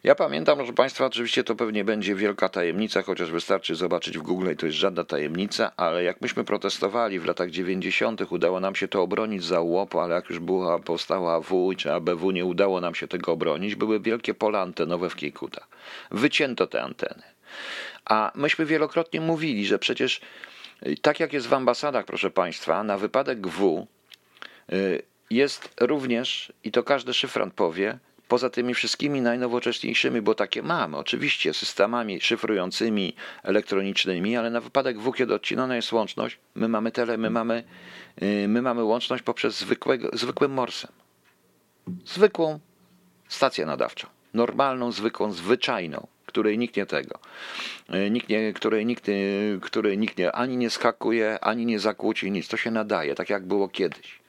Ja pamiętam, proszę Państwa, oczywiście to pewnie będzie wielka tajemnica, chociaż wystarczy zobaczyć w Google i to jest żadna tajemnica, ale jak myśmy protestowali w latach 90., udało nam się to obronić za łopu, ale jak już była, powstała AW czy ABW, nie udało nam się tego obronić. Były wielkie pola antenowe w Kiekuta. Wycięto te anteny. A myśmy wielokrotnie mówili, że przecież y, tak jak jest w ambasadach, proszę Państwa, na wypadek W y, jest również, i to każdy szyfrant powie, poza tymi wszystkimi najnowocześniejszymi, bo takie mamy, oczywiście, systemami szyfrującymi, elektronicznymi, ale na wypadek W, kiedy odcinana jest łączność, my mamy tele, my mamy, y, my mamy łączność poprzez zwykłego, zwykłym morsem. Zwykłą stację nadawczą. Normalną, zwykłą, zwyczajną której nikt nie tego, e, nikt nie, której, nikt, której nikt nie, ani nie skakuje, ani nie zakłóci, nic. To się nadaje, tak jak było kiedyś.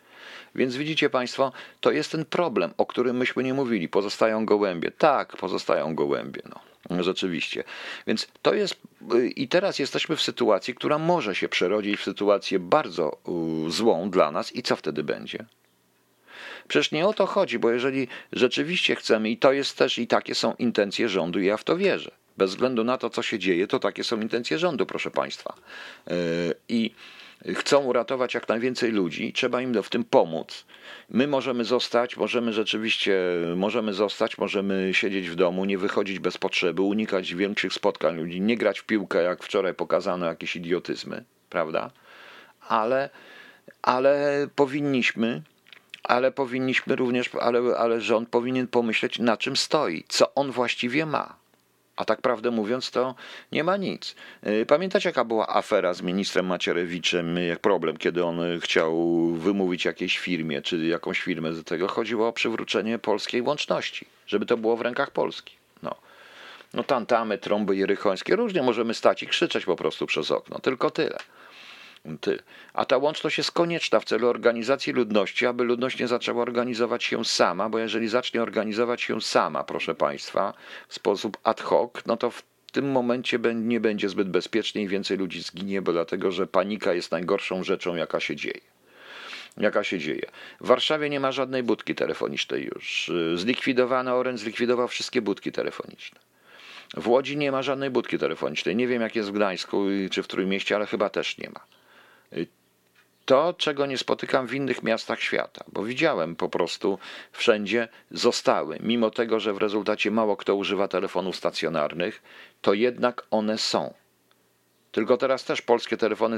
Więc widzicie Państwo, to jest ten problem, o którym myśmy nie mówili. Pozostają gołębie. Tak, pozostają gołębie. No. Rzeczywiście. Więc to jest, i teraz jesteśmy w sytuacji, która może się przerodzić w sytuację bardzo złą dla nas, i co wtedy będzie? Przecież nie o to chodzi, bo jeżeli rzeczywiście chcemy, i to jest też i takie są intencje rządu, i ja w to wierzę. Bez względu na to, co się dzieje, to takie są intencje rządu, proszę Państwa. Yy, I chcą uratować jak najwięcej ludzi, trzeba im w tym pomóc. My możemy zostać, możemy rzeczywiście, możemy zostać, możemy siedzieć w domu, nie wychodzić bez potrzeby, unikać większych spotkań ludzi, nie grać w piłkę, jak wczoraj pokazano jakieś idiotyzmy, prawda? Ale, ale powinniśmy ale powinniśmy również, ale, ale rząd powinien pomyśleć, na czym stoi, co on właściwie ma. A tak prawdę mówiąc, to nie ma nic. Y, pamiętacie, jaka była afera z ministrem Macierewiczem, jak problem, kiedy on chciał wymówić jakiejś firmie, czy jakąś firmę z tego? Chodziło o przywrócenie polskiej łączności, żeby to było w rękach Polski. No, no tantamy, trąby jerychońskie, różnie możemy stać i krzyczeć po prostu przez okno, tylko tyle. A ta łączność jest konieczna w celu organizacji ludności, aby ludność nie zaczęła organizować się sama, bo jeżeli zacznie organizować się sama, proszę Państwa, w sposób ad hoc, no to w tym momencie nie będzie zbyt bezpiecznie i więcej ludzi zginie, bo dlatego, że panika jest najgorszą rzeczą, jaka się dzieje jaka się dzieje. W Warszawie nie ma żadnej budki telefonicznej już. Zlikwidowano, Orange zlikwidował wszystkie budki telefoniczne. W Łodzi nie ma żadnej budki telefonicznej. Nie wiem, jak jest w Gdańsku czy w Trójmieście, ale chyba też nie ma. To, czego nie spotykam w innych miastach świata, bo widziałem po prostu wszędzie zostały, mimo tego, że w rezultacie mało kto używa telefonów stacjonarnych, to jednak one są. Tylko teraz też polskie telefony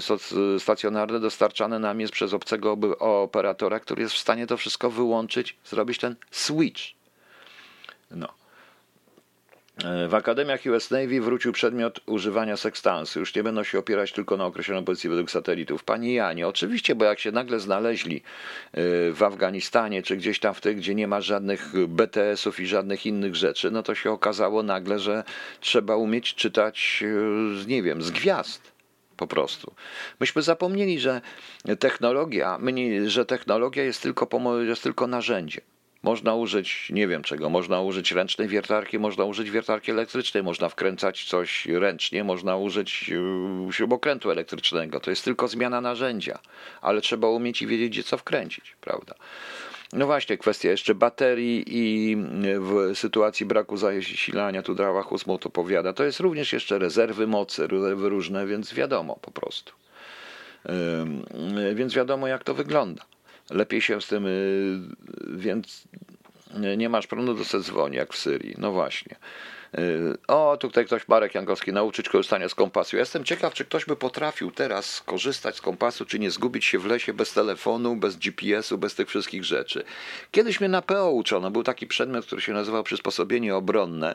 stacjonarne dostarczane nam jest przez obcego operatora, który jest w stanie to wszystko wyłączyć, zrobić ten switch. No. E, w akademiach US Navy wrócił przedmiot używania sekstansu. Już nie będą się opierać tylko na określonej pozycji według satelitów. Pani Janie, oczywiście, bo jak się nagle znaleźli e, w Afganistanie, czy gdzieś tam w tych, gdzie nie ma żadnych BTS-ów i żadnych innych rzeczy, no to się okazało nagle, że trzeba umieć czytać, e, nie wiem, z gwiazd po prostu. Myśmy zapomnieli, że technologia, że technologia jest tylko, jest tylko narzędziem. Można użyć, nie wiem czego, można użyć ręcznej wiertarki, można użyć wiertarki elektrycznej, można wkręcać coś ręcznie, można użyć yy, śrubokrętu elektrycznego. To jest tylko zmiana narzędzia, ale trzeba umieć i wiedzieć, gdzie co wkręcić, prawda? No właśnie, kwestia jeszcze baterii i w sytuacji braku zasilania, tu Drawa Husmut opowiada, to jest również jeszcze rezerwy mocy, rezerwy różne, więc wiadomo po prostu. Więc wiadomo, jak to wygląda lepiej się z tym, y, więc nie masz prądu, to se dzwoni, jak w Syrii. No właśnie. Y, o, tutaj ktoś, Marek Jankowski, nauczyć korzystania z kompasu. Ja jestem ciekaw, czy ktoś by potrafił teraz skorzystać z kompasu, czy nie zgubić się w lesie bez telefonu, bez GPS-u, bez tych wszystkich rzeczy. Kiedyś mnie na PO uczono, był taki przedmiot, który się nazywał przysposobienie obronne.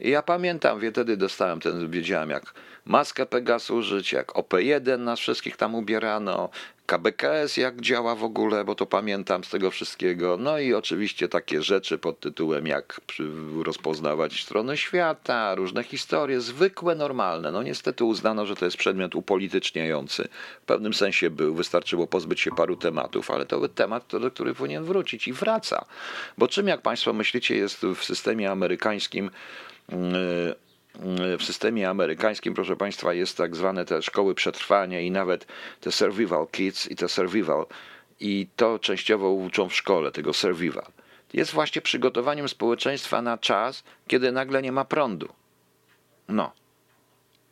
I ja pamiętam, wtedy dostałem ten, wiedziałem jak maskę Pegas użyć, jak OP1 nas wszystkich tam ubierano, KBKS jak działa w ogóle, bo to pamiętam z tego wszystkiego. No i oczywiście takie rzeczy pod tytułem jak rozpoznawać strony świata, różne historie, zwykłe, normalne. No niestety uznano, że to jest przedmiot upolityczniający. W pewnym sensie był, wystarczyło pozbyć się paru tematów, ale to był temat, do który powinien wrócić i wraca. Bo czym, jak Państwo myślicie, jest w systemie amerykańskim yy, w systemie amerykańskim, proszę Państwa, jest tak zwane te szkoły przetrwania i nawet te survival kids i te survival i to częściowo uczą w szkole, tego survival. Jest właśnie przygotowaniem społeczeństwa na czas, kiedy nagle nie ma prądu. No.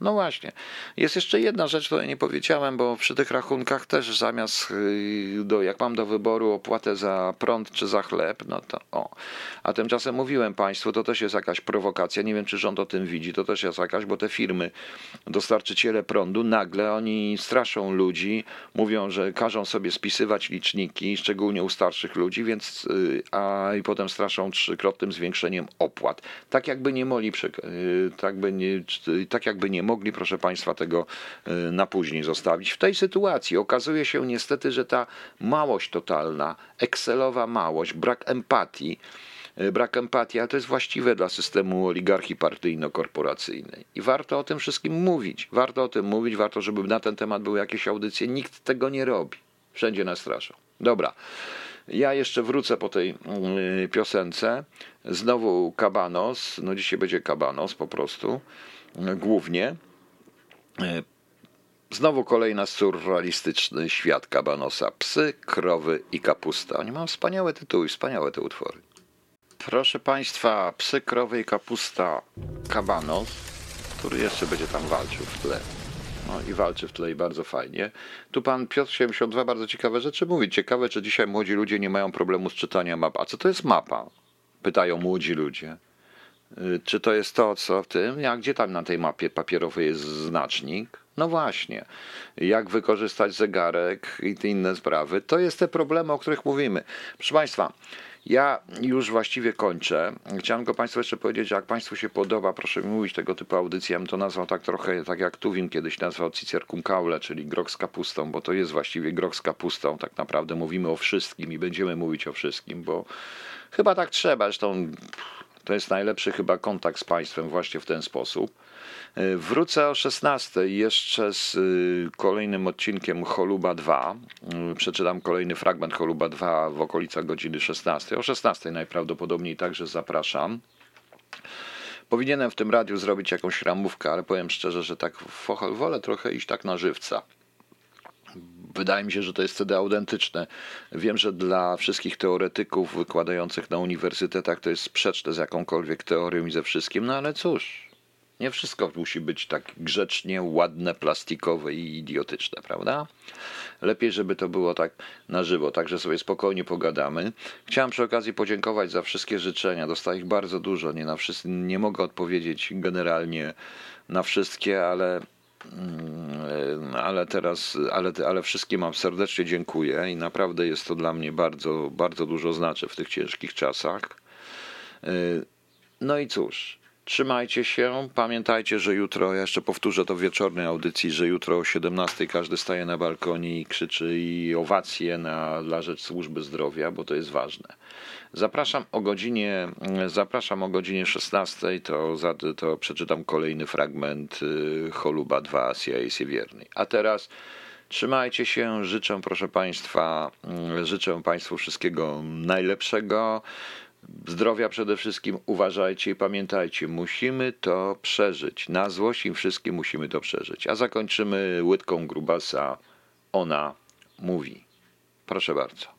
No właśnie. Jest jeszcze jedna rzecz, której nie powiedziałem, bo przy tych rachunkach też zamiast, y, do, jak mam do wyboru opłatę za prąd czy za chleb, no to o. A tymczasem mówiłem Państwu, to też jest jakaś prowokacja. Nie wiem, czy rząd o tym widzi. To też jest jakaś, bo te firmy, dostarczyciele prądu, nagle oni straszą ludzi, mówią, że każą sobie spisywać liczniki, szczególnie u starszych ludzi, więc, y, a i potem straszą trzykrotnym zwiększeniem opłat. Tak jakby nie mogli, y, tak, by nie, tak jakby nie mogli, proszę Państwa, tego y, na później zostawić. W tej sytuacji okazuje się niestety, że ta małość totalna, Excelowa małość, brak empatii, y, brak empatii, ale to jest właściwe dla systemu oligarchii partyjno-korporacyjnej. I warto o tym wszystkim mówić. Warto o tym mówić, warto, żeby na ten temat były jakieś audycje. Nikt tego nie robi. Wszędzie nas straszą. Dobra. Ja jeszcze wrócę po tej y, piosence. Znowu Kabanos. No dzisiaj będzie Kabanos po prostu głównie. E, znowu kolejna surrealistyczny świat Kabanosa. Psy, krowy i kapusta. Oni mają wspaniałe tytuły, wspaniałe te utwory. Proszę Państwa, psy, krowy i kapusta Kabanos, który jeszcze będzie tam walczył w tle. No i walczy w tle i bardzo fajnie. Tu pan Piotr 72 bardzo ciekawe rzeczy mówi. Ciekawe, czy dzisiaj młodzi ludzie nie mają problemu z czytaniem map. A co to jest mapa? Pytają młodzi ludzie. Y, czy to jest to, co w tym? A gdzie tam na tej mapie papierowej jest znacznik? No właśnie, jak wykorzystać zegarek i te inne sprawy. To jest te problemy, o których mówimy. Proszę Państwa, ja już właściwie kończę. Chciałem go Państwu jeszcze powiedzieć, jak Państwu się podoba, proszę mi mówić tego typu audycję. Ja bym to nazwał tak trochę, tak jak Tuwim kiedyś nazwał Cicercuncaule, czyli grok z kapustą, bo to jest właściwie grok z kapustą. Tak naprawdę mówimy o wszystkim i będziemy mówić o wszystkim, bo chyba tak trzeba. Zresztą to jest najlepszy chyba kontakt z państwem właśnie w ten sposób. E, wrócę o 16 jeszcze z y, kolejnym odcinkiem Choluba 2. E, przeczytam kolejny fragment Choluba 2 w okolicach godziny 16. O 16 najprawdopodobniej także zapraszam. Powinienem w tym radiu zrobić jakąś ramówkę, ale powiem szczerze, że tak wolę trochę iść tak na żywca. Wydaje mi się, że to jest wtedy autentyczne. Wiem, że dla wszystkich teoretyków wykładających na uniwersytetach to jest sprzeczne z jakąkolwiek teorią i ze wszystkim, no ale cóż, Nie wszystko musi być tak grzecznie, ładne, plastikowe i idiotyczne, prawda? Lepiej, żeby to było tak na żywo, także sobie spokojnie pogadamy. Chciałem przy okazji podziękować za wszystkie życzenia. Dostałem ich bardzo dużo. Nie, na wszyscy, nie mogę odpowiedzieć generalnie na wszystkie, ale ale teraz, ale, ale wszystkim wam serdecznie dziękuję i naprawdę jest to dla mnie bardzo, bardzo dużo znaczy w tych ciężkich czasach. Y, no i cóż, trzymajcie się. Pamiętajcie, że jutro, ja jeszcze powtórzę to w wieczornej audycji, że jutro o 17 każdy staje na balkonie i krzyczy i owacje na, dla rzecz służby zdrowia, bo to jest ważne. Zapraszam o godzinie, zapraszam o godzinie 16, to, za, to przeczytam kolejny fragment y, Choluba 2 CIA Wiernej. A teraz trzymajcie się, życzę proszę Państwa, y, życzę Państwu wszystkiego najlepszego. Zdrowia przede wszystkim uważajcie i pamiętajcie, musimy to przeżyć. Na złość im wszystkim musimy to przeżyć. A zakończymy łydką grubasa. Ona mówi. Proszę bardzo.